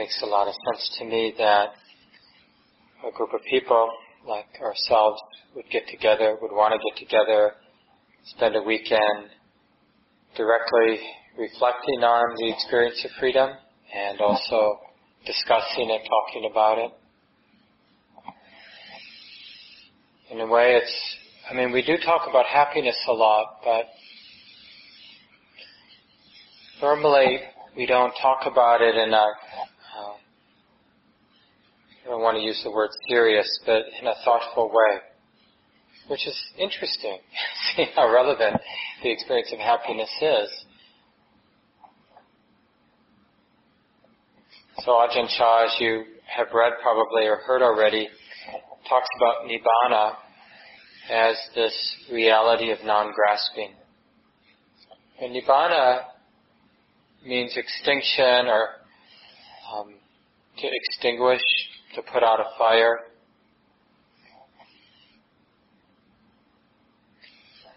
makes a lot of sense to me that a group of people like ourselves would get together, would want to get together, spend a weekend directly reflecting on the experience of freedom and also discussing and talking about it. In a way, it's, I mean, we do talk about happiness a lot, but normally we don't talk about it in a, I want to use the word serious, but in a thoughtful way, which is interesting. See how relevant the experience of happiness is. So Ajahn Chah, as you have read probably or heard already, talks about Nibbana as this reality of non-grasping. And Nibbana means extinction or um, to extinguish, to put out a fire.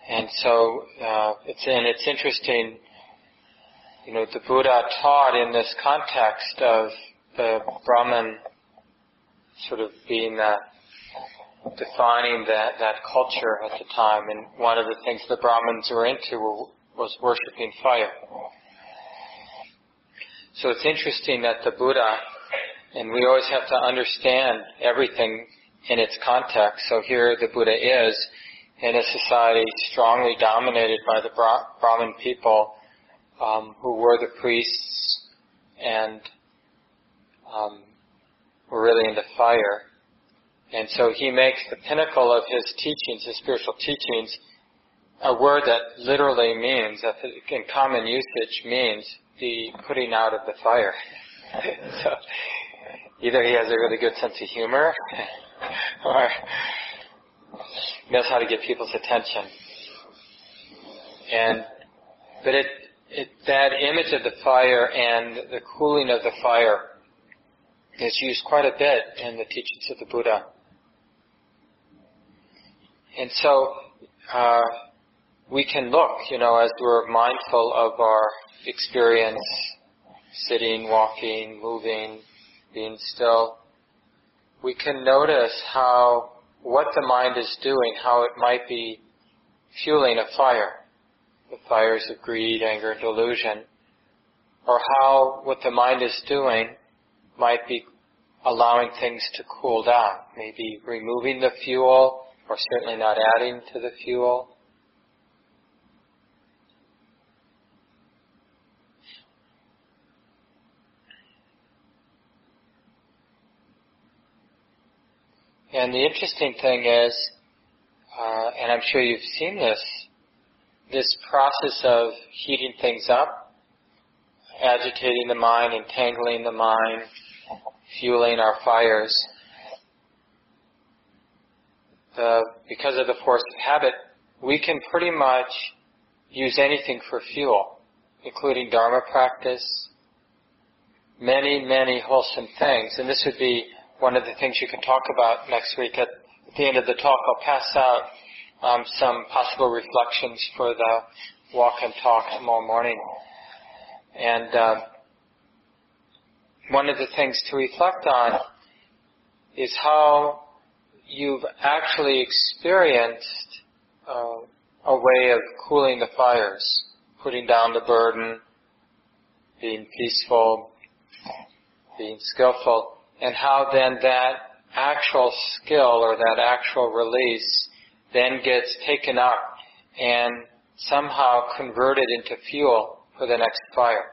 And so uh, it's and it's interesting. You know, the Buddha taught in this context of the Brahman sort of being that defining that that culture at the time. And one of the things the Brahmins were into were, was worshiping fire. So it's interesting that the Buddha, and we always have to understand everything in its context. So here the Buddha is in a society strongly dominated by the Brahmin people um, who were the priests and um, were really into fire. And so he makes the pinnacle of his teachings, his spiritual teachings, a word that literally means, that in common usage means the putting out of the fire. so either he has a really good sense of humor or knows how to get people's attention. And but it, it that image of the fire and the cooling of the fire is used quite a bit in the teachings of the Buddha. And so uh, we can look, you know, as we're mindful of our experience, sitting, walking, moving, being still, we can notice how what the mind is doing, how it might be fueling a fire, the fires of greed, anger, delusion, or how what the mind is doing might be allowing things to cool down, maybe removing the fuel, or certainly not adding to the fuel, And the interesting thing is, uh, and I'm sure you've seen this, this process of heating things up, agitating the mind, entangling the mind, fueling our fires. The, because of the force of habit, we can pretty much use anything for fuel, including Dharma practice, many, many wholesome things. And this would be one of the things you can talk about next week. At, the end of the talk, I'll pass out um, some possible reflections for the walk and talk tomorrow morning. And uh, one of the things to reflect on is how you've actually experienced uh, a way of cooling the fires, putting down the burden, being peaceful, being skillful, and how then that actual skill or that actual release then gets taken up and somehow converted into fuel for the next fire.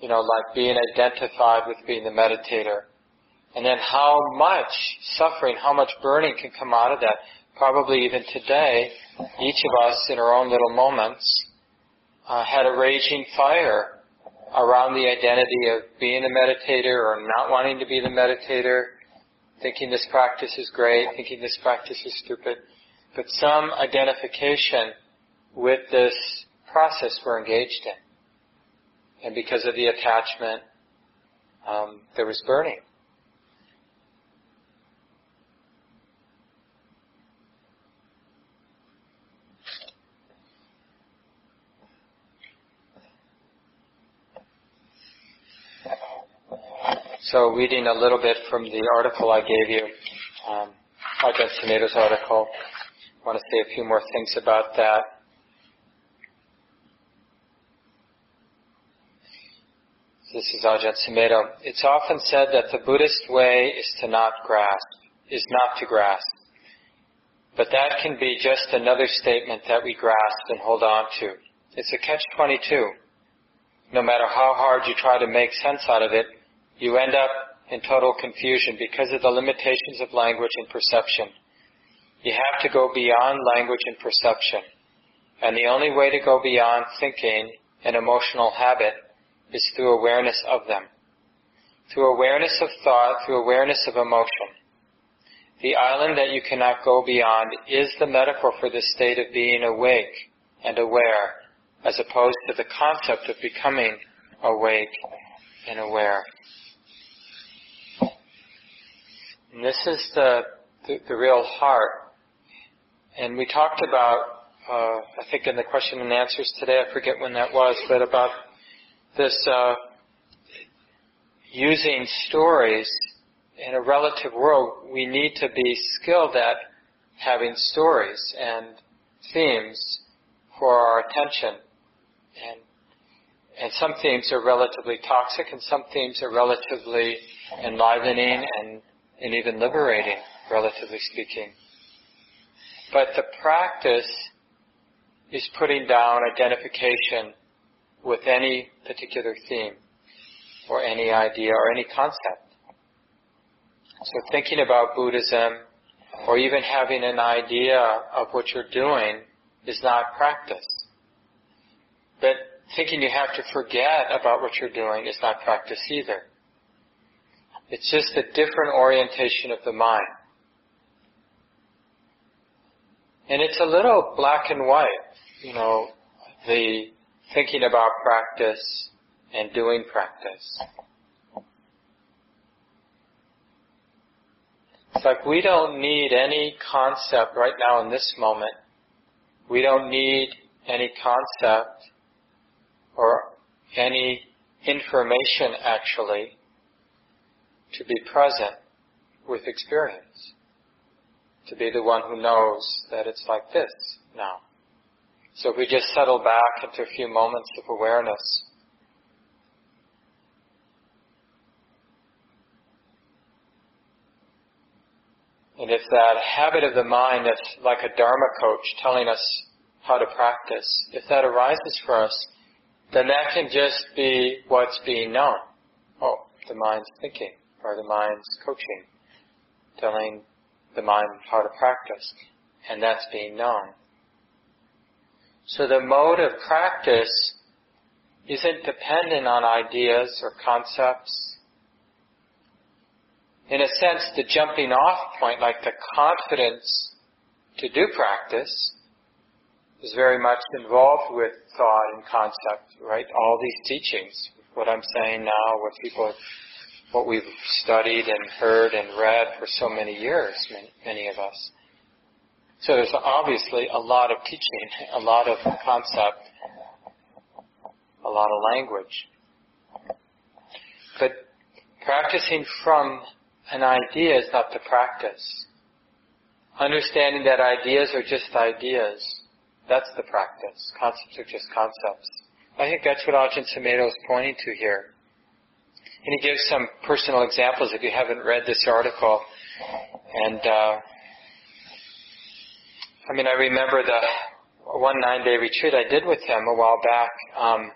You know, like being identified with being the meditator. And then how much suffering, how much burning can come out of that. Probably even today, each of us in our own little moments uh, had a raging fire around the identity of being a meditator or not wanting to be the meditator, thinking this practice is great, thinking this practice is stupid, but some identification with this process we're engaged in. And because of the attachment, um, there was burning. So reading a little bit from the article I gave you, um, Ajahn Sumedho's article, I want to say a few more things about that. This is Ajahn Sumedho. It's often said that the Buddhist way is to not grasp, is not to grasp. But that can be just another statement that we grasp and hold on to. It's a catch-22. No matter how hard you try to make sense out of it, you end up in total confusion because of the limitations of language and perception. You have to go beyond language and perception. And the only way to go beyond thinking and emotional habit is through awareness of them. Through awareness of thought, through awareness of emotion. The island that you cannot go beyond is the metaphor for the state of being awake and aware, as opposed to the concept of becoming awake and aware. And this is the, the, the real heart. And we talked about, uh, I think in the question and answers today, I forget when that was, but about this uh, using stories in a relative world, we need to be skilled at having stories and themes for our attention. And, and some themes are relatively toxic and some themes are relatively enlivening and, and even liberating, relatively speaking. But the practice is putting down identification with any particular theme or any idea or any concept. So thinking about Buddhism or even having an idea of what you're doing is not practice. But thinking you have to forget about what you're doing is not practice either. It's just a different orientation of the mind. And it's a little black and white, you know, the thinking about practice and doing practice. It's like we don't need any concept right now in this moment. We don't need any concept or any information actually to be present with experience. To be the one who knows that it's like this now. So if we just settle back into a few moments of awareness, and if that habit of the mind that's like a Dharma coach telling us how to practice, if that arises for us, then that can just be what's being known. Oh, the mind's thinking, or the mind's coaching, telling the mind how to practice, and that's being known. So the mode of practice isn't dependent on ideas or concepts. In a sense, the jumping off point, like the confidence to do practice, is very much involved with thought and concept, right? All these teachings, what I'm saying now, what people, what we've studied and heard and read for so many years, many, many of us. So there's obviously a lot of teaching, a lot of concept, a lot of language. But practicing from an idea is not the practice. Understanding that ideas are just ideas, that's the practice. Concepts are just concepts. I think that's what Ajahn Sumedho is pointing to here. And he gives some personal examples if you haven't read this article. And uh, I mean, I remember the one nine-day retreat I did with him a while back. Um,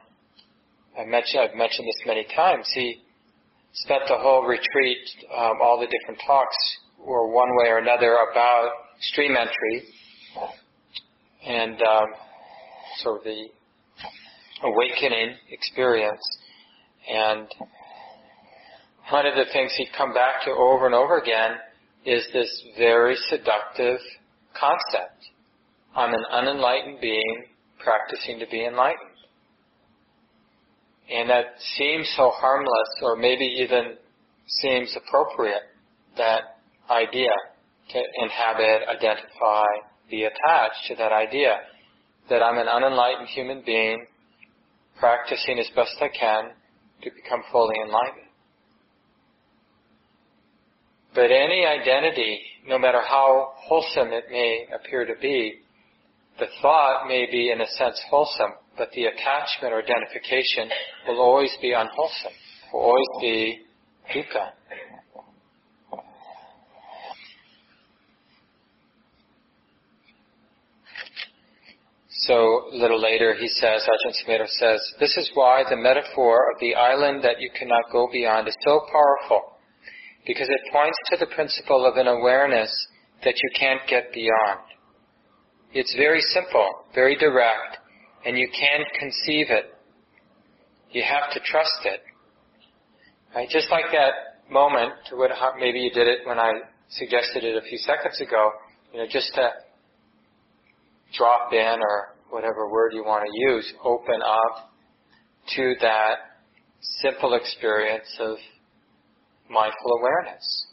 I mentioned, I've mentioned this many times. He spent the whole retreat, um, all the different talks were one way or another about stream entry and um, sort of the awakening experience. And one of the things he'd come back to over and over again is this very seductive concept. I'm an unenlightened being practicing to be enlightened. And that seems so harmless or maybe even seems appropriate, that idea to inhabit, identify, be attached to that idea that I'm an unenlightened human being practicing as best I can to become fully enlightened. But any identity, no matter how wholesome it may appear to be, the thought may be in a sense wholesome, but the attachment or identification will always be unwholesome, will always be dukkha. So a little later he says, Ajahn Sumedho says, this is why the metaphor of the island that you cannot go beyond is so powerful, because it points to the principle of an awareness that you can't get beyond. It's very simple, very direct, and you can't conceive it. You have to trust it. Right? Just like that moment, maybe you did it when I suggested it a few seconds ago, you know, just to drop in or whatever word you want to use, open up to that simple experience of mindful awareness.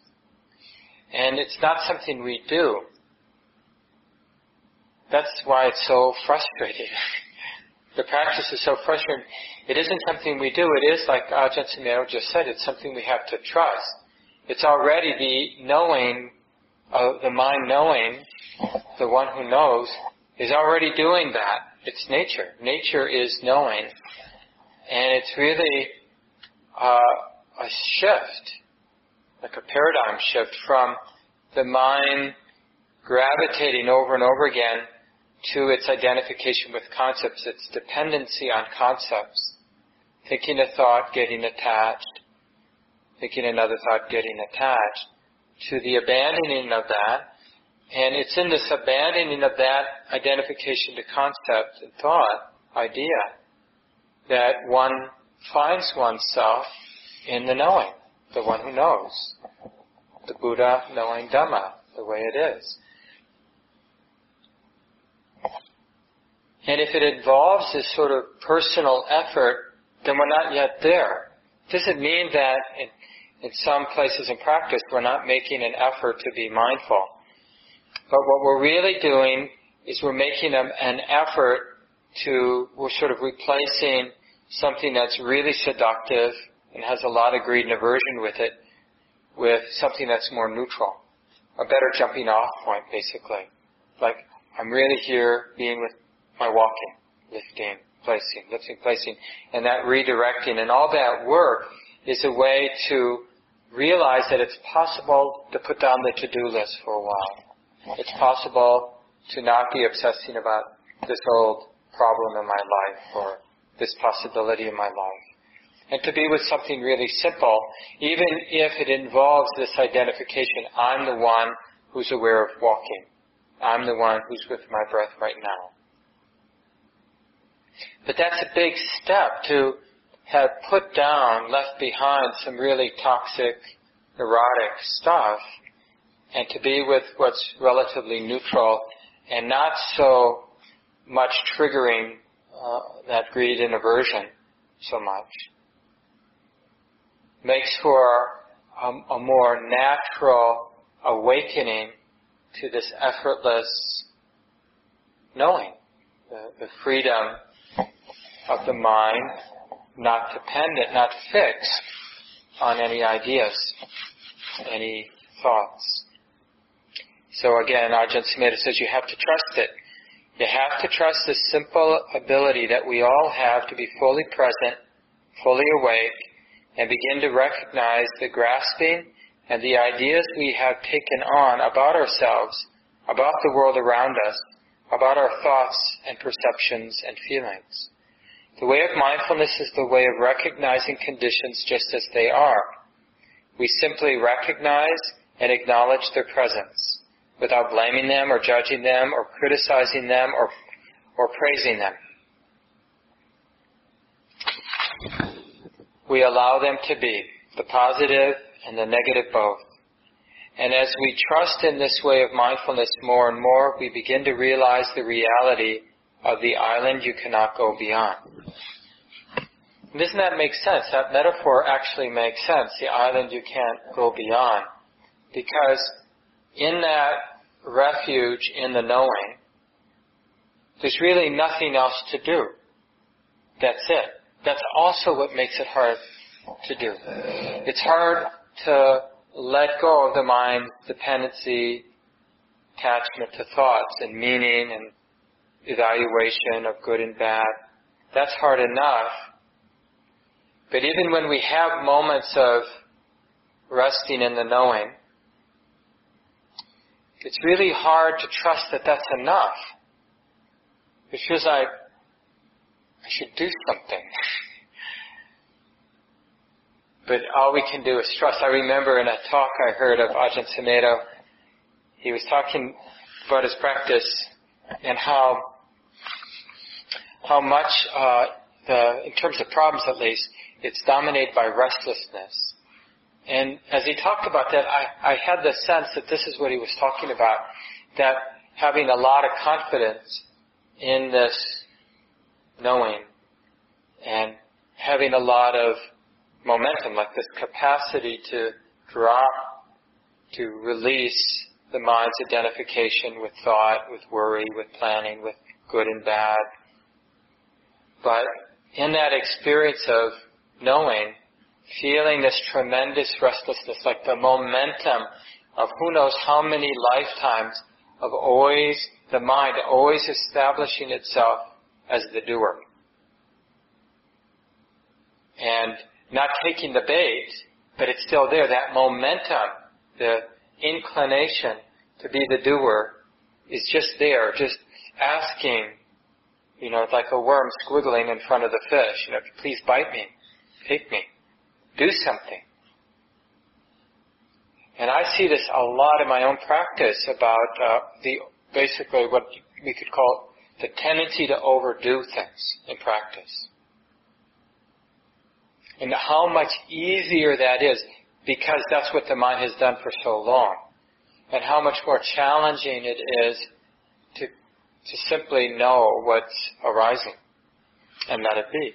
And it's not something we do. That's why it's so frustrating. the practice is so frustrating. It isn't something we do. It is like Ajahn Sumedho just said. It's something we have to trust. It's already the knowing, uh, the mind knowing, the one who knows, is already doing that. It's nature. Nature is knowing. And it's really uh, a shift, like a paradigm shift from the mind gravitating over and over again to its identification with concepts, its dependency on concepts. Thinking a thought, getting attached. Thinking another thought, getting attached. To the abandoning of that and it's in this abandoning of that identification to concept and thought, idea, that one finds oneself in the knowing, the one who knows. The Buddha knowing Dhamma, the way it is. And if it involves this sort of personal effort, then we're not yet there. Does it mean that in, in some places in practice we're not making an effort to be mindful? But what we're really doing is we're making a, an effort to, we're sort of replacing something that's really seductive and has a lot of greed and aversion with it with something that's more neutral. A better jumping off point, basically. Like, I'm really here being with my walking, lifting, placing, lifting, placing, and that redirecting and all that work is a way to realize that it's possible to put down the to-do list for a while it's possible to not be obsessing about this old problem in my life or this possibility in my life. And to be with something really simple, even if it involves this identification, I'm the one who's aware of walking. I'm the one who's with my breath right now. But that's a big step to have put down, left behind some really toxic, neurotic stuff and to be with what's relatively neutral and not so much triggering uh, that greed and aversion so much makes for a, a more natural awakening to this effortless knowing, the, the freedom of the mind, not dependent, not fixed on any ideas, any thoughts. So again, Ajahn Sumedho says you have to trust it. You have to trust the simple ability that we all have to be fully present, fully awake, and begin to recognize the grasping and the ideas we have taken on about ourselves, about the world around us, about our thoughts and perceptions and feelings. The way of mindfulness is the way of recognizing conditions just as they are. We simply recognize and acknowledge their presence without blaming them or judging them or criticizing them or, or praising them. We allow them to be, the positive and the negative both. And as we trust in this way of mindfulness more and more, we begin to realize the reality of the island you cannot go beyond. Doesn't that make sense? That metaphor actually makes sense. The island you can't go beyond. Because in that refuge in the knowing, there's really nothing else to do. That's it. That's also what makes it hard to do. It's hard to let go of the mind's dependency, attachment to thoughts and meaning and evaluation of good and bad. That's hard enough. But even when we have moments of resting in the knowing, it's really hard to trust that that's enough. It feels like I should do something. but all we can do is trust. I remember in a talk I heard of Ajahn Sumedho, he was talking about his practice and how how much uh, the in terms of problems at least it's dominated by restlessness. And as he talked about that, I, I had the sense that this is what he was talking about, that having a lot of confidence in this knowing and having a lot of momentum, like this capacity to drop, to release the mind's identification with thought, with worry, with planning, with good and bad. But in that experience of knowing, feeling this tremendous restlessness, like the momentum of who knows how many lifetimes of always, the mind always establishing itself as the doer. And not taking the bait, but it's still there. That momentum, the inclination to be the doer is just there, just asking, you know, like a worm squiggling in front of the fish, you know, please bite me, take me, do something. And I see this a lot in my own practice about uh, the basically what we could call the tendency to overdo things in practice. And how much easier that is because that's what the mind has done for so long. And how much more challenging it is to, to simply know what's arising and let it be.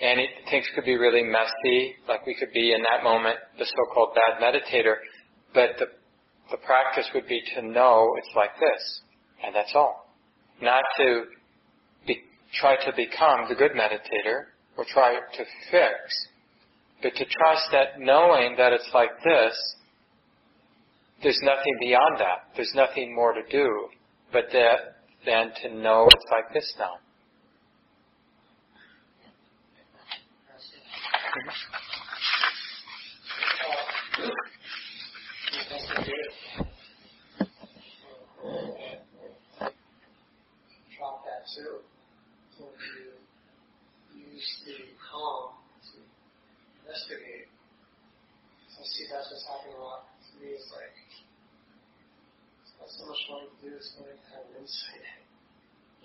And it, things could be really messy, like we could be in that moment the so-called bad meditator, but the, the practice would be to know it's like this, and that's all. Not to be, try to become the good meditator, or try to fix, but to trust that knowing that it's like this, there's nothing beyond that. There's nothing more to do, but that, than to know it's like this now. Too. So you use the calm to investigate. So I see that's what's happening a lot to me. It's like it's not so much wanting to do, it's wanting to have an insight.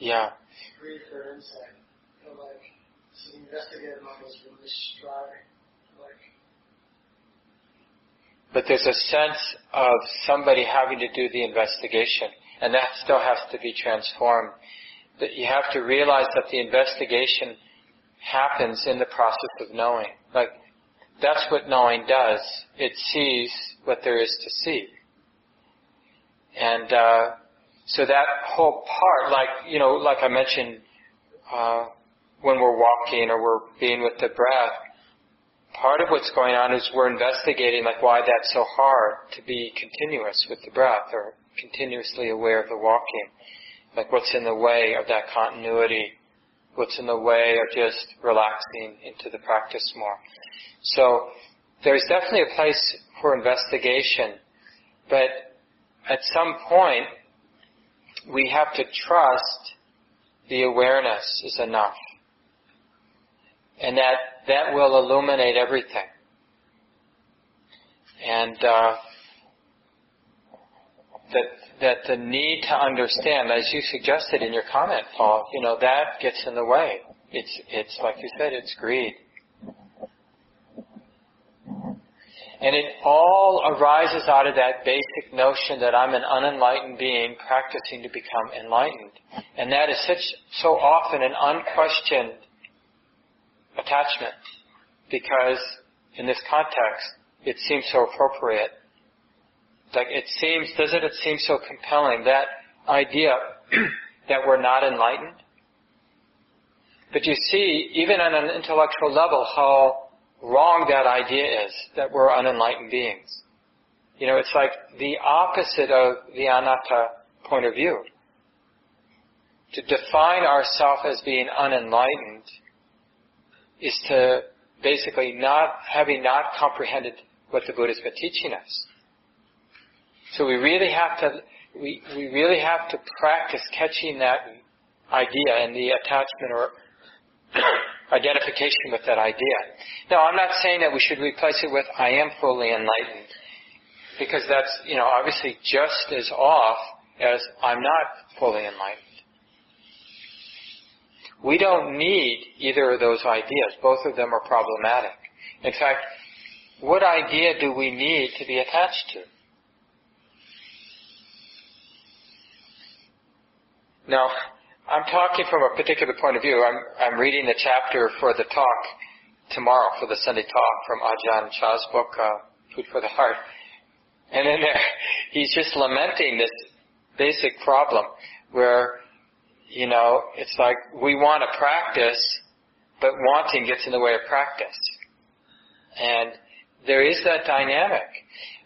Yeah. Greed for insight. You know, like so the investigative mind is really striving. Like But there's a sense of somebody having to do the investigation, and that still has to be transformed. That you have to realize that the investigation happens in the process of knowing. Like, that's what knowing does. It sees what there is to see. And, uh, so that whole part, like, you know, like I mentioned, uh, when we're walking or we're being with the breath, part of what's going on is we're investigating like why that's so hard to be continuous with the breath or continuously aware of the walking. Like what's in the way of that continuity, what's in the way of just relaxing into the practice more. So there's definitely a place for investigation, but at some point we have to trust the awareness is enough and that that will illuminate everything. And uh, that that the need to understand, as you suggested in your comment, Paul, you know that gets in the way. It's it's like you said, it's greed. And it all arises out of that basic notion that I'm an unenlightened being practicing to become enlightened. And that is such, so often an unquestioned attachment because in this context it seems so appropriate. Like it seems, doesn't it seem so compelling that idea that we're not enlightened? But you see, even on an intellectual level, how wrong that idea is, that we're unenlightened beings. You know, it's like the opposite of the anatta point of view. To define ourselves as being unenlightened is to basically not, having not comprehended what the Buddha's been teaching us. So we really have to, we, we really have to practice catching that idea and the attachment or identification with that idea. Now, I'm not saying that we should replace it with I am fully enlightened, because that's, you know, obviously just as off as I'm not fully enlightened. We don't need either of those ideas. Both of them are problematic. In fact, what idea do we need to be attached to? Now, I'm talking from a particular point of view. I'm, I'm reading the chapter for the talk tomorrow, for the Sunday talk from Ajahn Chah's book, uh, Food for the Heart. And in there, he's just lamenting this basic problem where, you know, it's like we want to practice, but wanting gets in the way of practice. And there is that dynamic.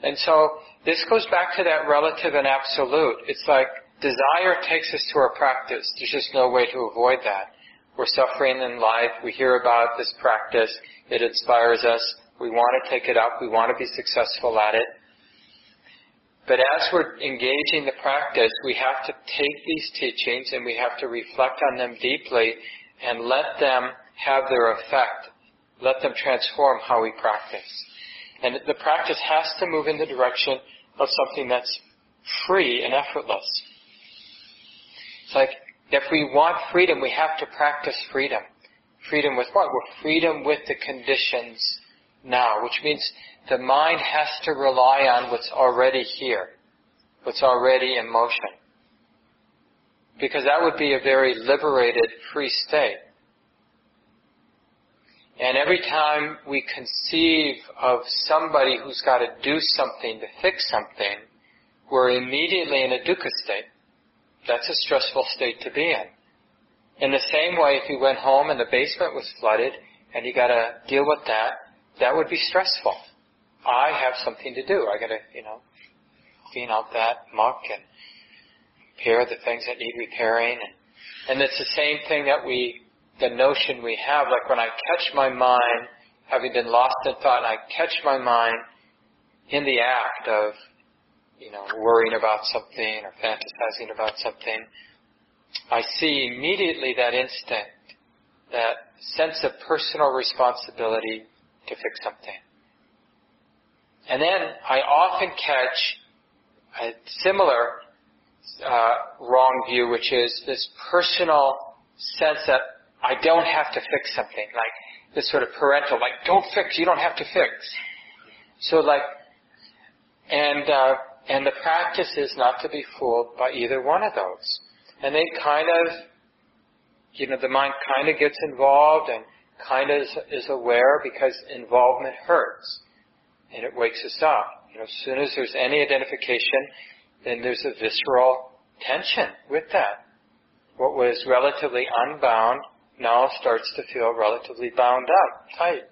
And so this goes back to that relative and absolute. It's like Desire takes us to our practice. There's just no way to avoid that. We're suffering in life. We hear about this practice. It inspires us. We want to take it up. We want to be successful at it. But as we're engaging the practice, we have to take these teachings and we have to reflect on them deeply and let them have their effect. Let them transform how we practice. And the practice has to move in the direction of something that's free and effortless. It's like, if we want freedom, we have to practice freedom. Freedom with what? Well, freedom with the conditions now, which means the mind has to rely on what's already here, what's already in motion. Because that would be a very liberated, free state. And every time we conceive of somebody who's got to do something to fix something, we're immediately in a dukkha state. That's a stressful state to be in. In the same way, if you went home and the basement was flooded and you got to deal with that, that would be stressful. I have something to do. I got to, you know, clean out that muck and repair the things that need repairing. And, and it's the same thing that we, the notion we have, like when I catch my mind, having been lost in thought, and I catch my mind in the act of you know, worrying about something or fantasizing about something, I see immediately that instinct, that sense of personal responsibility to fix something. And then I often catch a similar uh, wrong view, which is this personal sense that I don't have to fix something, like this sort of parental, like don't fix, you don't have to fix. So like, and uh, and the practice is not to be fooled by either one of those. And they kind of, you know, the mind kind of gets involved and kind of is, is aware because involvement hurts. And it wakes us up. You know, as soon as there's any identification, then there's a visceral tension with that. What was relatively unbound now starts to feel relatively bound up, tight.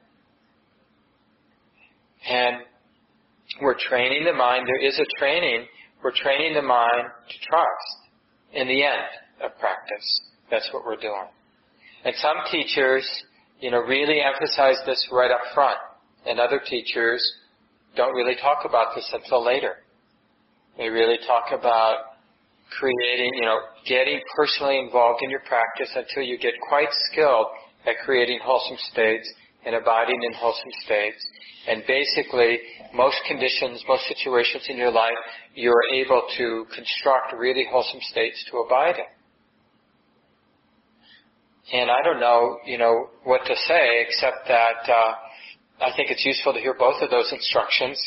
And we're training the mind. There is a training. We're training the mind to trust in the end of practice. That's what we're doing. And some teachers, you know, really emphasize this right up front. And other teachers don't really talk about this until later. They really talk about creating, you know, getting personally involved in your practice until you get quite skilled at creating wholesome states and abiding in wholesome states. And basically, most conditions, most situations in your life, you're able to construct really wholesome states to abide in. And I don't know, you know, what to say except that uh, I think it's useful to hear both of those instructions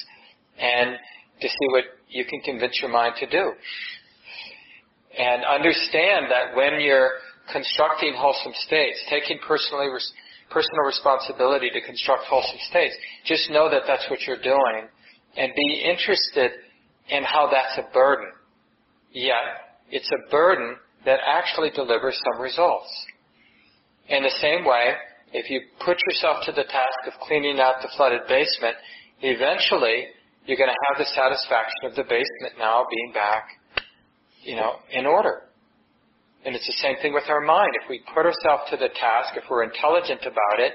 and to see what you can convince your mind to do. And understand that when you're constructing wholesome states, taking personally res- personal responsibility to construct wholesome states. Just know that that's what you're doing and be interested in how that's a burden. Yet, it's a burden that actually delivers some results. In the same way, if you put yourself to the task of cleaning out the flooded basement, eventually you're going to have the satisfaction of the basement now being back, you know, in order. And it's the same thing with our mind. If we put ourselves to the task, if we're intelligent about it,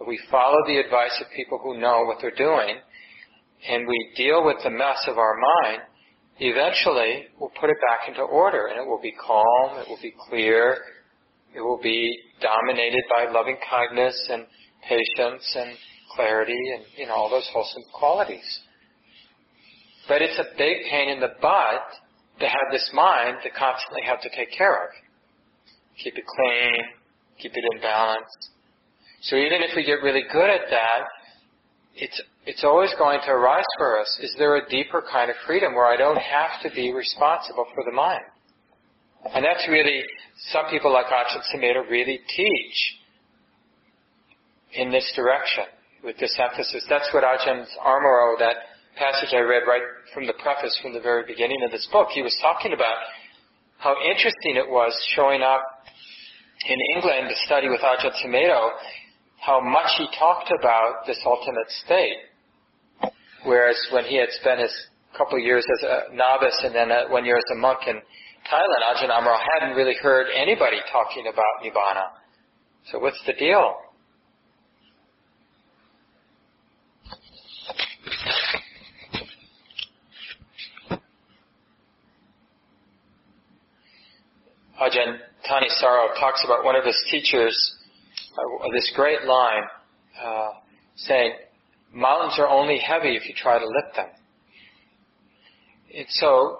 if we follow the advice of people who know what they're doing, and we deal with the mess of our mind, eventually we'll put it back into order and it will be calm, it will be clear, it will be dominated by loving kindness and patience and clarity and you know all those wholesome qualities. But it's a big pain in the butt to have this mind to constantly have to take care of. Keep it clean, keep it in balance. So even if we get really good at that, it's it's always going to arise for us. Is there a deeper kind of freedom where I don't have to be responsible for the mind? And that's really, some people like Ajahn Sumedho really teach in this direction with this emphasis. That's what Ajahn Amaro, that passage I read right from the preface from the very beginning of this book, he was talking about how interesting it was showing up in England to study with Ajahn Sumedho, how much he talked about this ultimate state. Whereas when he had spent his couple of years as a novice and then one year as a monk in Thailand, Ajahn Amaro hadn't really heard anybody talking about Nibbana. So what's the deal? Ajahn Thanissaro talks about one of his teachers, uh, this great line, uh, saying, mountains are only heavy if you try to lift them. And so,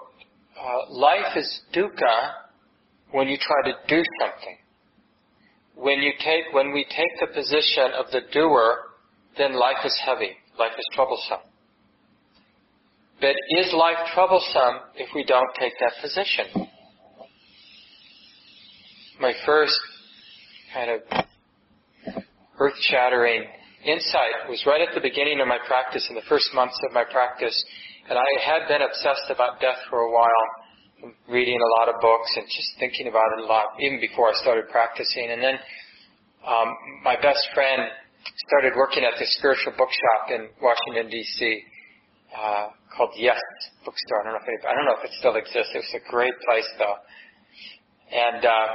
uh, life is dukkha when you try to do something. When you take, when we take the position of the doer, then life is heavy. Life is troublesome. But is life troublesome if we don't take that position? My first kind of earth-shattering insight was right at the beginning of my practice, in the first months of my practice, and I had been obsessed about death for a while, reading a lot of books and just thinking about it a lot, even before I started practicing. And then um, my best friend started working at this spiritual bookshop in Washington D.C. Uh, called Yes Bookstore. I don't know if it, I don't know if it still exists. It was a great place though, and uh,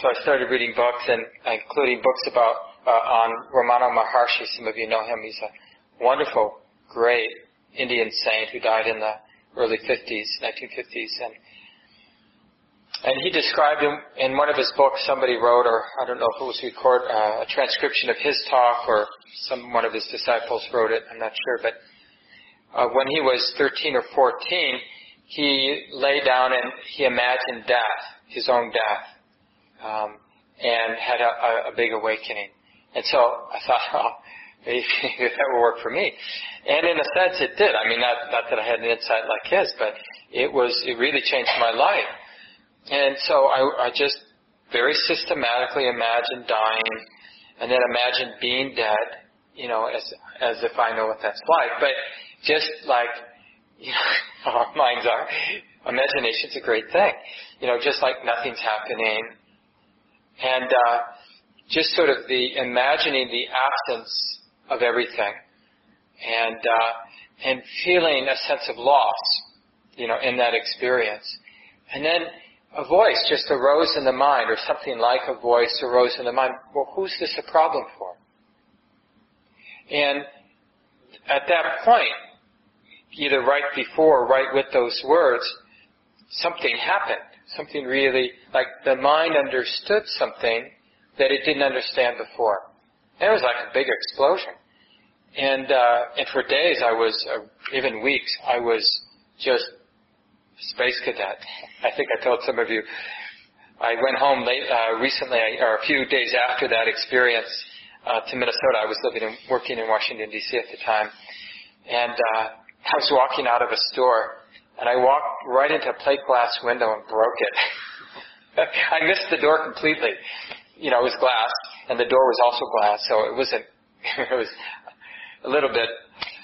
so I started reading books, and including books about uh, on Ramana Maharshi. Some of you know him. He's a wonderful, great Indian saint who died in the early 50s, 1950s, and and he described him in one of his books. Somebody wrote, or I don't know if it was record uh, a transcription of his talk, or some one of his disciples wrote it. I'm not sure, but uh, when he was 13 or 14, he lay down and he imagined death, his own death, um, and had a, a, big awakening. And so I thought, oh, maybe that will work for me. And in a sense, it did. I mean, not, not that I had an insight like his, but it was, it really changed my life. And so I, I just very systematically imagined dying and then imagined being dead, you know, as, as if I know what that's like. But just like, you know, our minds are, imagination's a great thing. You know, just like nothing's happening, and uh, just sort of the imagining the absence of everything, and uh, and feeling a sense of loss, you know, in that experience, and then a voice just arose in the mind, or something like a voice arose in the mind. Well, who's this a problem for? And at that point, either right before or right with those words, something happened something really, like the mind understood something that it didn't understand before. And it was like a big explosion. And, uh, and for days I was, uh, even weeks, I was just space cadet. I think I told some of you. I went home late, uh, recently, or a few days after that experience, uh, to Minnesota. I was living and working in Washington D.C. at the time. And, uh, I was walking out of a store and I walked right into a plate glass window and broke it. I missed the door completely. You know, it was glass, and the door was also glass, so it wasn't. It was a little bit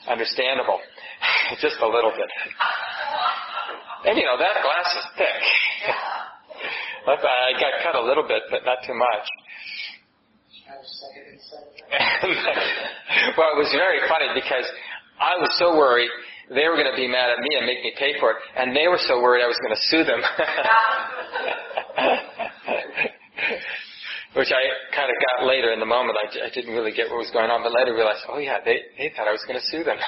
understandable, just a little bit. And you know, that glass is thick. I got cut a little bit, but not too much. well, it was very funny because I was so worried they were going to be mad at me and make me pay for it, and they were so worried I was going to sue them. Which I kind of got later in the moment. I, I didn't really get what was going on, but later realized, oh yeah, they, they thought I was going to sue them.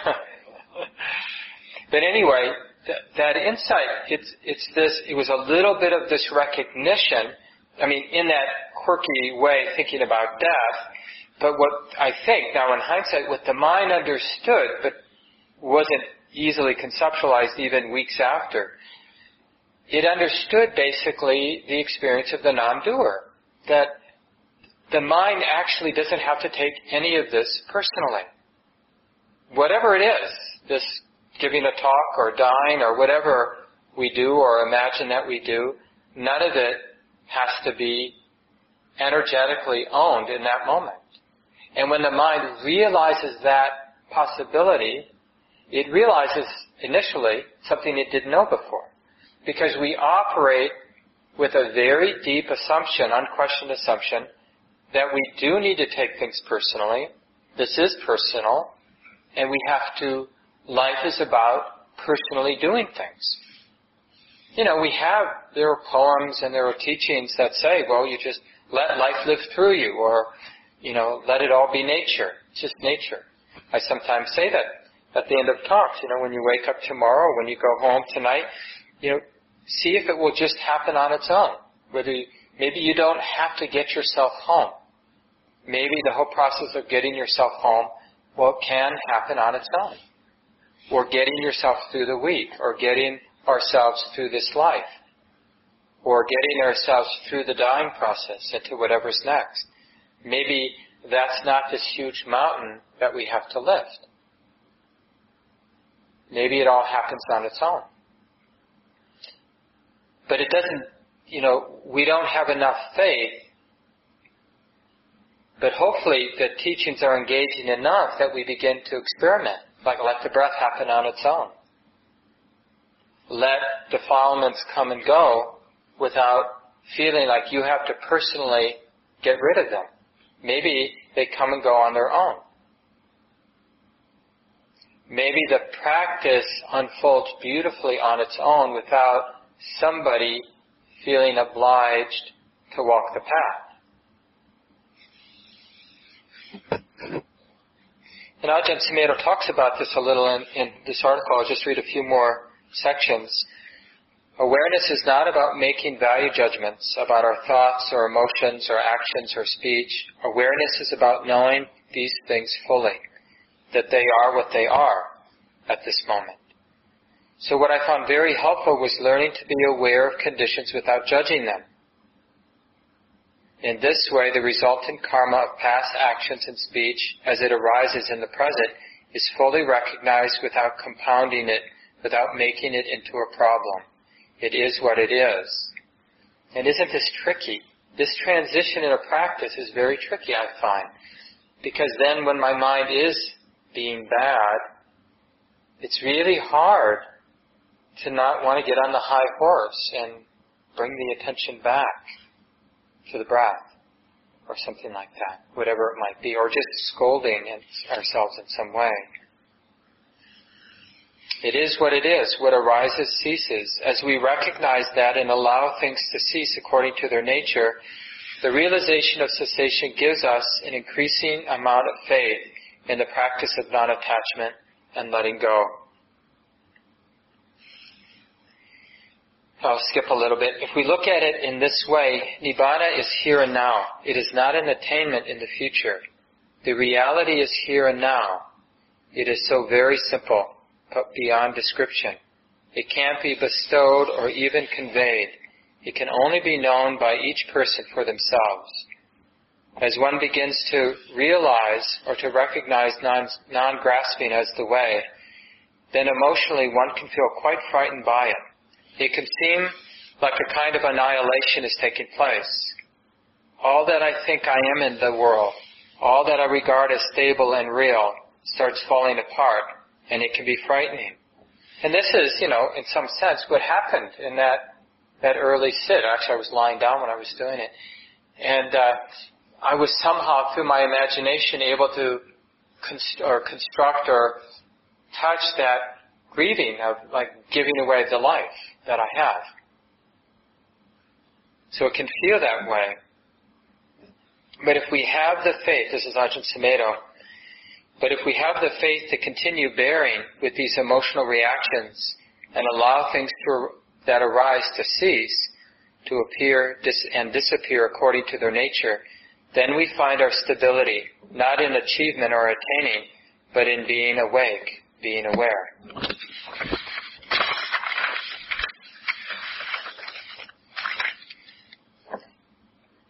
but anyway, th- that insight, it's, it's this, it was a little bit of this recognition, I mean, in that quirky way, thinking about death, but what I think, now in hindsight, what the mind understood, but wasn't easily conceptualized even weeks after, it understood basically the experience of the non-doer. That the mind actually doesn't have to take any of this personally. Whatever it is, this giving a talk or dying or whatever we do or imagine that we do, none of it has to be energetically owned in that moment. And when the mind realizes that possibility, it realizes initially something it didn't know before. Because we operate with a very deep assumption, unquestioned assumption, that we do need to take things personally. This is personal, and we have to, life is about personally doing things. You know, we have, there are poems and there are teachings that say, well, you just let life live through you, or, you know, let it all be nature. It's just nature. I sometimes say that at the end of talks. You know, when you wake up tomorrow, when you go home tonight, you know, see if it will just happen on its own. Whether you, maybe you don't have to get yourself home. Maybe the whole process of getting yourself home, well, can happen on its own. Or getting yourself through the week, or getting ourselves through this life, or getting ourselves through the dying process into whatever's next. Maybe that's not this huge mountain that we have to lift. Maybe it all happens on its own. But it doesn't, you know, we don't have enough faith. But hopefully the teachings are engaging enough that we begin to experiment. Like let the breath happen on its own. Let defilements come and go without feeling like you have to personally get rid of them. Maybe they come and go on their own maybe the practice unfolds beautifully on its own without somebody feeling obliged to walk the path. And Ajahn Sumedho talks about this a little in, in this article. I'll just read a few more sections. Awareness is not about making value judgments about our thoughts or emotions or actions or speech. Awareness is about knowing these things fully that they are what they are at this moment. So what I found very helpful was learning to be aware of conditions without judging them. In this way, the resultant karma of past actions and speech, as it arises in the present, is fully recognized without compounding it, without making it into a problem. It is what it is. And isn't this tricky? This transition in a practice is very tricky, I find. Because then when my mind is being bad, it's really hard to not want to get on the high horse and bring the attention back to the breath or something like that, whatever it might be, or just scolding ourselves in some way. It is what it is. What arises ceases. As we recognize that and allow things to cease according to their nature, the realization of cessation gives us an increasing amount of faith in the practice of non-attachment and letting go. I'll skip a little bit. If we look at it in this way, Nibbana is here and now. It is not an attainment in the future. The reality is here and now. It is so very simple, but beyond description. It can't be bestowed or even conveyed. It can only be known by each person for themselves. As one begins to realize or to recognize non, grasping as the way, then emotionally one can feel quite frightened by it. It can seem like a kind of annihilation is taking place. All that I think I am in the world, all that I regard as stable and real, starts falling apart, and it can be frightening. And this is, you know, in some sense, what happened in that that early sit. Actually, I was lying down when I was doing it, and uh, I was somehow through my imagination able to const- or construct or touch that grieving of like giving away the life that I have. So it can feel that way. But if we have the faith, this is Ajahn Sumedho, but if we have the faith to continue bearing with these emotional reactions and allow things to, that arise to cease, to appear dis- and disappear according to their nature, then we find our stability, not in achievement or attaining, but in being awake, being aware.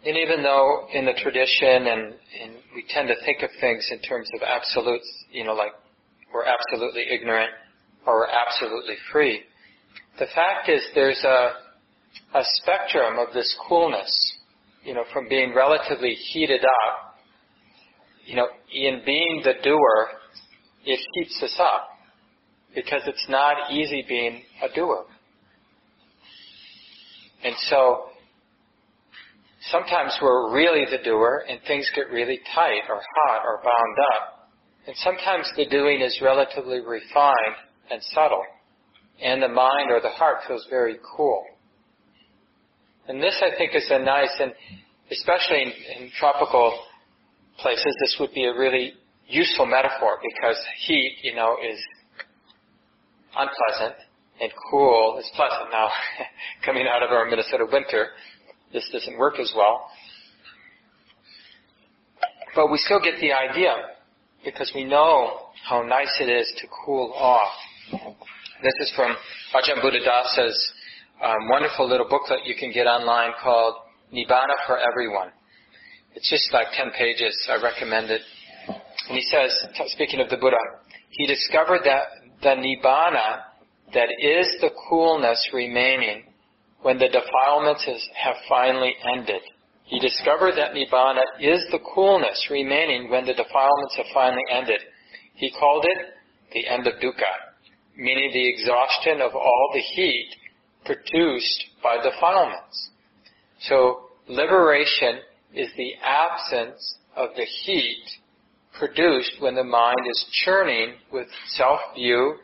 And even though in the tradition and, and we tend to think of things in terms of absolutes, you know, like we're absolutely ignorant or we're absolutely free, the fact is there's a, a spectrum of this coolness, you know, from being relatively heated up, you know, in being the doer, it heats us up because it's not easy being a doer. And so sometimes we're really the doer and things get really tight or hot or bound up. And sometimes the doing is relatively refined and subtle. And the mind or the heart feels very cool. And this I think is a nice, and especially in, in tropical places, this would be a really useful metaphor because heat, you know, is unpleasant and cool is pleasant. Now, coming out of our Minnesota winter, this doesn't work as well. But we still get the idea because we know how nice it is to cool off. This is from Ajahn Buddhadasa's um, wonderful little booklet you can get online called Nibbana for Everyone. It's just like 10 pages. I recommend it. And he says, speaking of the Buddha, he discovered that the Nibbana that is the coolness remaining when the defilements has, have finally ended. He discovered that Nibbana is the coolness remaining when the defilements have finally ended. He called it the end of dukkha, meaning the exhaustion of all the heat produced by defilements. So liberation is the absence of the heat produced when the mind is churning with self-view,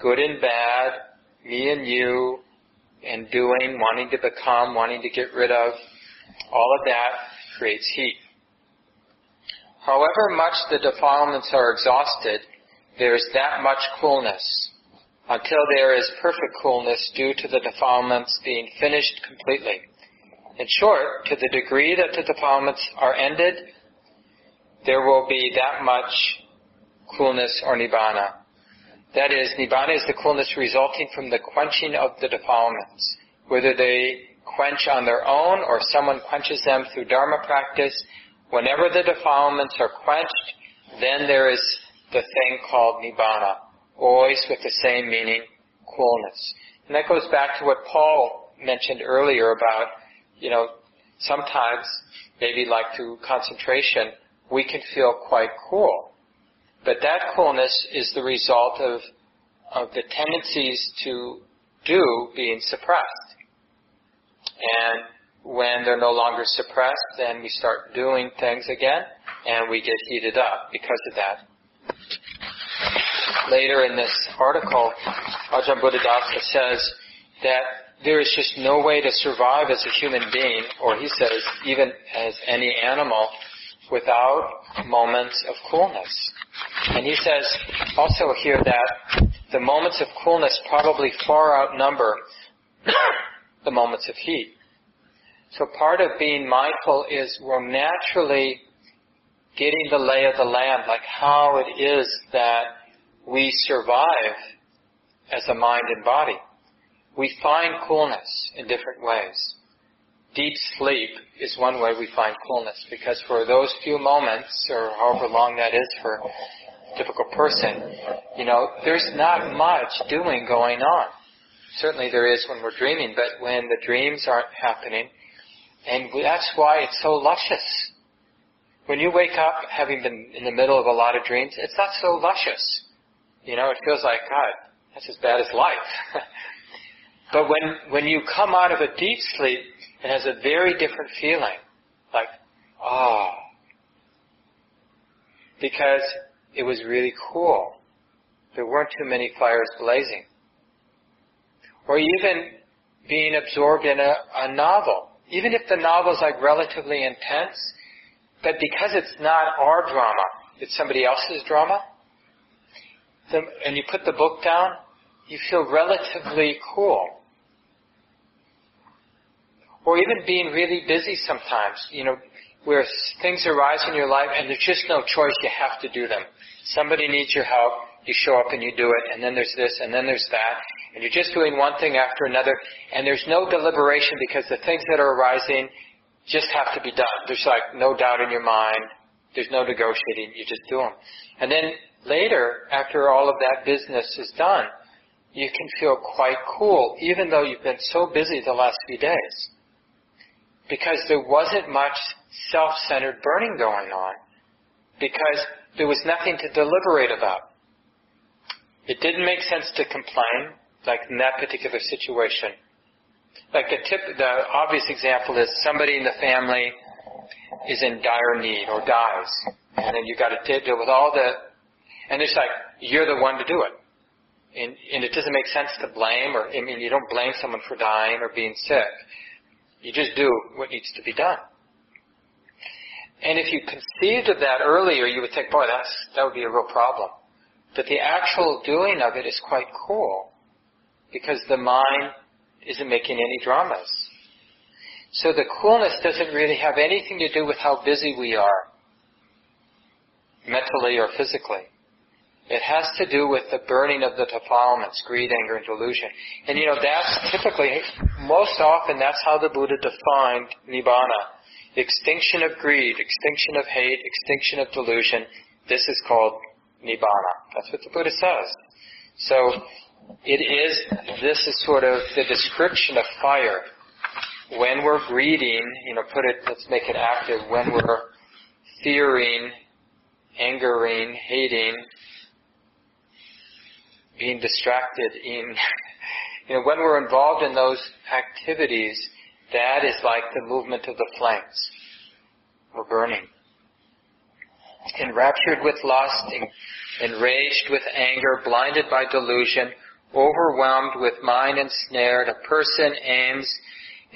good and bad, me and you, and doing, wanting to become, wanting to get rid of, all of that creates heat. However much the defilements are exhausted, there is that much coolness until there is perfect coolness due to the defilements being finished completely. In short, to the degree that the defilements are ended, there will be that much coolness or nibbana. That is, nibbana is the coolness resulting from the quenching of the defilements, whether they quench on their own or someone quenches them through dharma practice. Whenever the defilements are quenched, then there is the thing called nibbana, always with the same meaning, coolness. And that goes back to what Paul mentioned earlier about, you know, sometimes, maybe like through concentration, we can feel quite cool. But that coolness is the result of, of the tendencies to do being suppressed. And when they're no longer suppressed, then we start doing things again, and we get heated up because of that. Later in this article, Ajahn Buddhadasa says that there is just no way to survive as a human being, or he says even as any animal, without moments of coolness. And he says also here that the moments of coolness probably far outnumber the moments of heat. So part of being mindful is we're naturally getting the lay of the land, like how it is that we survive as a mind and body. We find coolness in different ways deep sleep is one way we find coolness because for those few moments or however long that is for a typical person, you know, there's not much doing going on. Certainly there is when we're dreaming, but when the dreams aren't happening, and that's why it's so luscious. When you wake up having been in the middle of a lot of dreams, it's not so luscious. You know, it feels like, God, that's as bad as life. but when, when you come out of a deep sleep, it has a very different feeling. Like, ah. Because it was really cool. There weren't too many fires blazing. Or even being absorbed in a, a novel. Even if the novel is like relatively intense, but because it's not our drama, it's somebody else's drama, the, and you put the book down, you feel relatively cool. Or even being really busy sometimes, you know, where things arise in your life and there's just no choice, you have to do them. Somebody needs your help, you show up and you do it, and then there's this, and then there's that, and you're just doing one thing after another, and there's no deliberation because the things that are arising just have to be done. There's like no doubt in your mind, there's no negotiating, you just do them. And then later, after all of that business is done, you can feel quite cool, even though you've been so busy the last few days. Because there wasn't much self-centered burning going on. Because there was nothing to deliberate about. It didn't make sense to complain, like in that particular situation. Like the tip, the obvious example is somebody in the family is in dire need or dies, and then you got to deal with all the, and it's like you're the one to do it, and and it doesn't make sense to blame or I mean you don't blame someone for dying or being sick, you just do what needs to be done. And if you conceived of that earlier, you would think, boy, that's that would be a real problem. But the actual doing of it is quite cool because the mind isn't making any dramas. So the coolness doesn't really have anything to do with how busy we are, mentally or physically. It has to do with the burning of the defilements, greed, anger, and delusion. And you know, that's typically, most often, that's how the Buddha defined Nibbana. Extinction of greed, extinction of hate, extinction of delusion. This is called nibbana. That's what the Buddha says. So it is, this is sort of the description of fire. When we're greeting, you know, put it, let's make it active, when we're fearing, angering, hating, being distracted in, you know, when we're involved in those activities, that is like the movement of the flames. We're burning enraptured with lust, enraged with anger, blinded by delusion, overwhelmed with mind ensnared, a person aims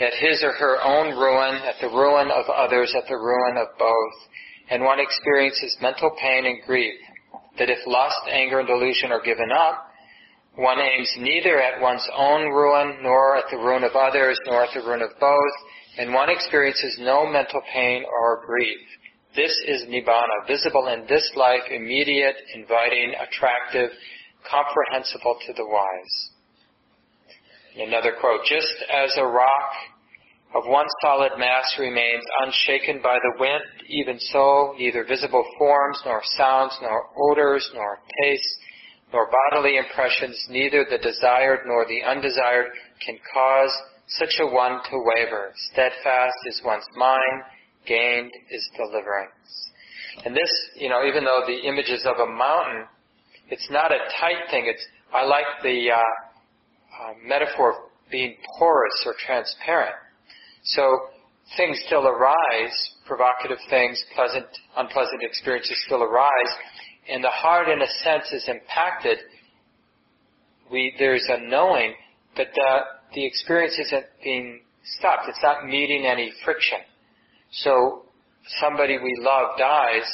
at his or her own ruin, at the ruin of others, at the ruin of both, and one experiences mental pain and grief. That if lust, anger, and delusion are given up, one aims neither at one's own ruin, nor at the ruin of others, nor at the ruin of both, and one experiences no mental pain or grief. This is Nibbana, visible in this life, immediate, inviting, attractive, comprehensible to the wise. Another quote, just as a rock of one solid mass remains unshaken by the wind, even so neither visible forms, nor sounds, nor odors, nor tastes, nor bodily impressions, neither the desired nor the undesired can cause such a one to waver. Steadfast is one's mind, gained is deliverance. And this, you know, even though the image is of a mountain, it's not a tight thing. It's, I like the uh, uh, metaphor of being porous or transparent. So things still arise, provocative things, pleasant, unpleasant experiences still arise, and the heart, in a sense, is impacted. We, there's a knowing, but the, the experience isn't being stopped. It's not meeting any friction. So somebody we love dies,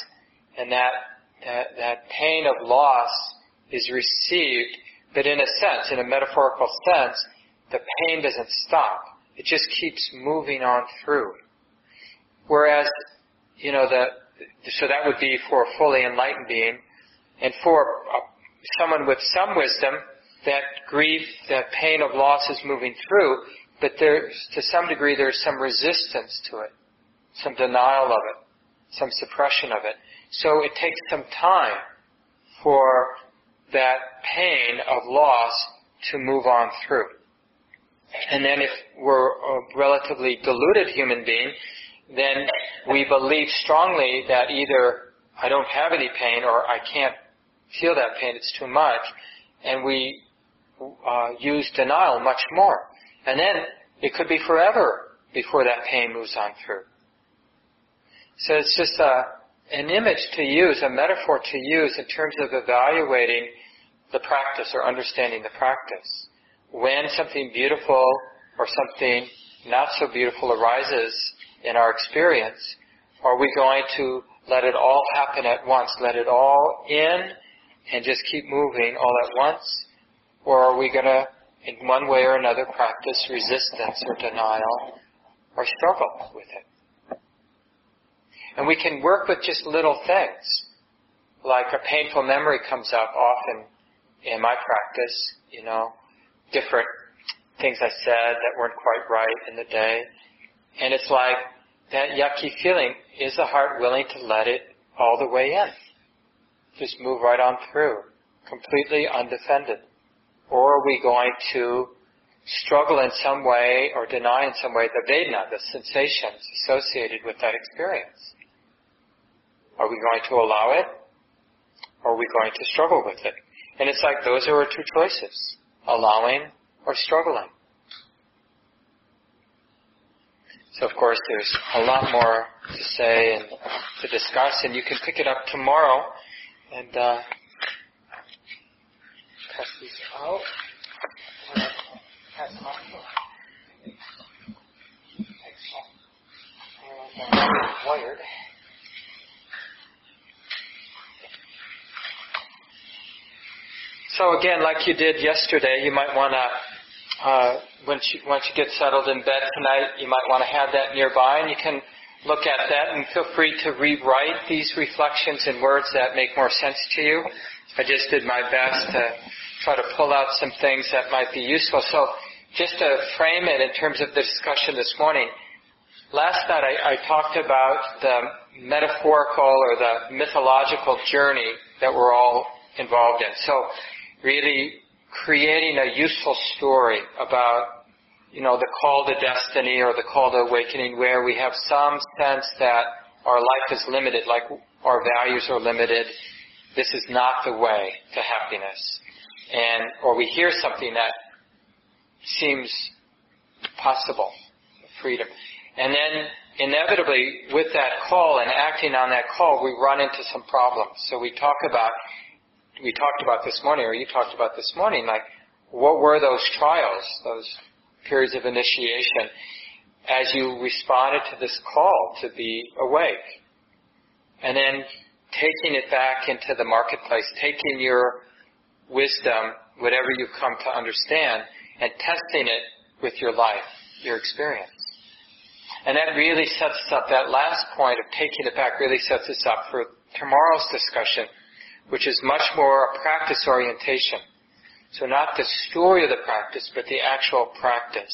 and that, that, that pain of loss is received, but in a sense, in a metaphorical sense, the pain doesn't stop. It just keeps moving on through. Whereas, you know, the, so that would be for a fully enlightened being, and for uh, someone with some wisdom, that grief, that pain of loss is moving through, but there's, to some degree, there's some resistance to it some denial of it, some suppression of it. So it takes some time for that pain of loss to move on through. And then if we're a relatively deluded human being, then we believe strongly that either I don't have any pain or I can't feel that pain, it's too much, and we uh, use denial much more. And then it could be forever before that pain moves on through. So it's just a, an image to use, a metaphor to use in terms of evaluating the practice or understanding the practice. When something beautiful or something not so beautiful arises in our experience, are we going to let it all happen at once, let it all in and just keep moving all at once? Or are we going to, in one way or another, practice resistance or denial or struggle with it? And we can work with just little things. Like a painful memory comes up often in my practice, you know, different things I said that weren't quite right in the day. And it's like that yucky feeling, is the heart willing to let it all the way in? Just move right on through, completely undefended. Or are we going to struggle in some way or deny in some way the Vedana, the sensations associated with that experience? Are we going to allow it? Or are we going to struggle with it? And it's like those are our two choices. Allowing or struggling. So of course there's a lot more to say and to discuss and you can pick it up tomorrow and uh, pass these out. Pass out. And uh, wired. So again, like you did yesterday, you might want to uh, once you, once you get settled in bed tonight, you might want to have that nearby, and you can look at that and feel free to rewrite these reflections in words that make more sense to you. I just did my best to try to pull out some things that might be useful. So just to frame it in terms of the discussion this morning, last night I, I talked about the metaphorical or the mythological journey that we're all involved in. So really creating a useful story about, you know, the call to destiny or the call to awakening where we have some sense that our life is limited, like our values are limited. This is not the way to happiness. And, or we hear something that seems possible, freedom. And then inevitably with that call and acting on that call, we run into some problems. So we talk about we talked about this morning, or you talked about this morning, like what were those trials, those periods of initiation, as you responded to this call to be awake? And then taking it back into the marketplace, taking your wisdom, whatever you've come to understand, and testing it with your life, your experience. And that really sets us up, that last point of taking it back really sets us up for tomorrow's discussion which is much more a practice orientation. So not the story of the practice, but the actual practice.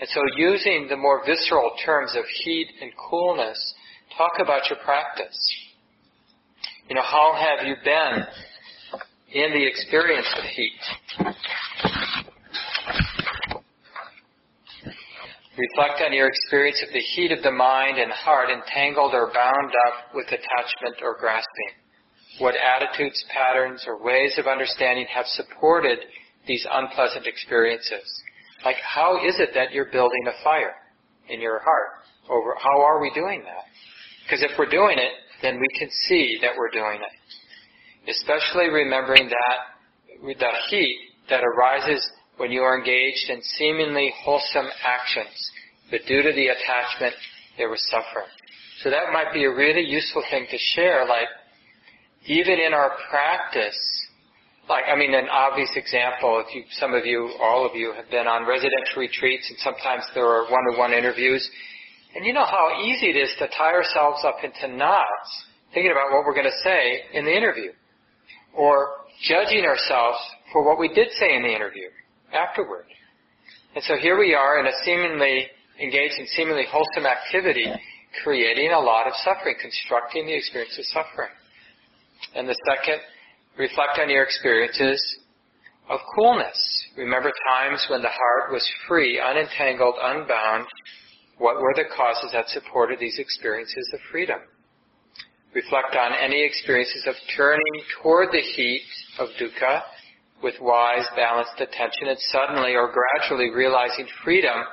And so using the more visceral terms of heat and coolness, talk about your practice. You know, how have you been in the experience of heat? Reflect on your experience of the heat of the mind and heart entangled or bound up with attachment or grasping what attitudes, patterns, or ways of understanding have supported these unpleasant experiences. Like, how is it that you're building a fire in your heart? Over how are we doing that? Because if we're doing it, then we can see that we're doing it. Especially remembering that the heat that arises when you are engaged in seemingly wholesome actions, but due to the attachment, there was suffering. So that might be a really useful thing to share, like, even in our practice, like, I mean, an obvious example, if you, some of you, all of you have been on residential retreats and sometimes there are one-to-one interviews, and you know how easy it is to tie ourselves up into knots thinking about what we're going to say in the interview. Or judging ourselves for what we did say in the interview afterward. And so here we are in a seemingly engaged in seemingly wholesome activity, creating a lot of suffering, constructing the experience of suffering. And the second, reflect on your experiences of coolness. Remember times when the heart was free, unentangled, unbound. What were the causes that supported these experiences of freedom? Reflect on any experiences of turning toward the heat of dukkha with wise, balanced attention and suddenly or gradually realizing freedom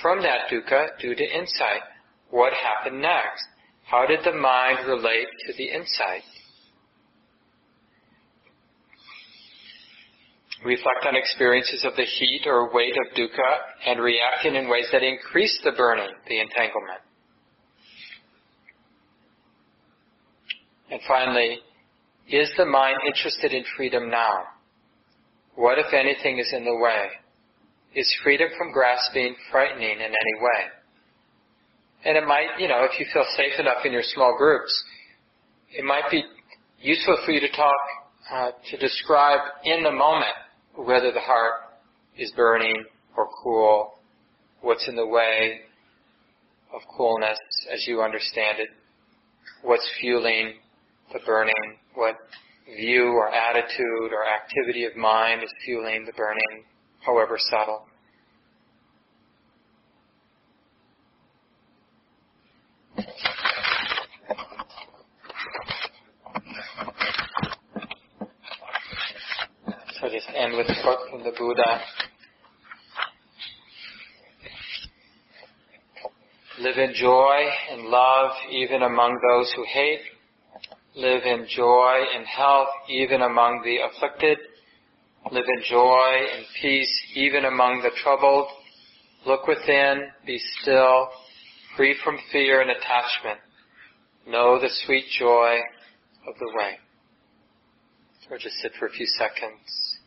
from that dukkha due to insight. What happened next? How did the mind relate to the insight? Reflect on experiences of the heat or weight of dukkha and reacting in ways that increase the burning, the entanglement. And finally, is the mind interested in freedom now? What, if anything, is in the way? Is freedom from grasping frightening in any way? And it might, you know, if you feel safe enough in your small groups, it might be useful for you to talk, uh, to describe in the moment whether the heart is burning or cool, what's in the way of coolness as you understand it, what's fueling the burning, what view or attitude or activity of mind is fueling the burning, however subtle. Just end with a quote from the Buddha. Live in joy and love even among those who hate. Live in joy and health even among the afflicted. Live in joy and peace even among the troubled. Look within, be still, free from fear and attachment. Know the sweet joy of the way. Or just sit for a few seconds.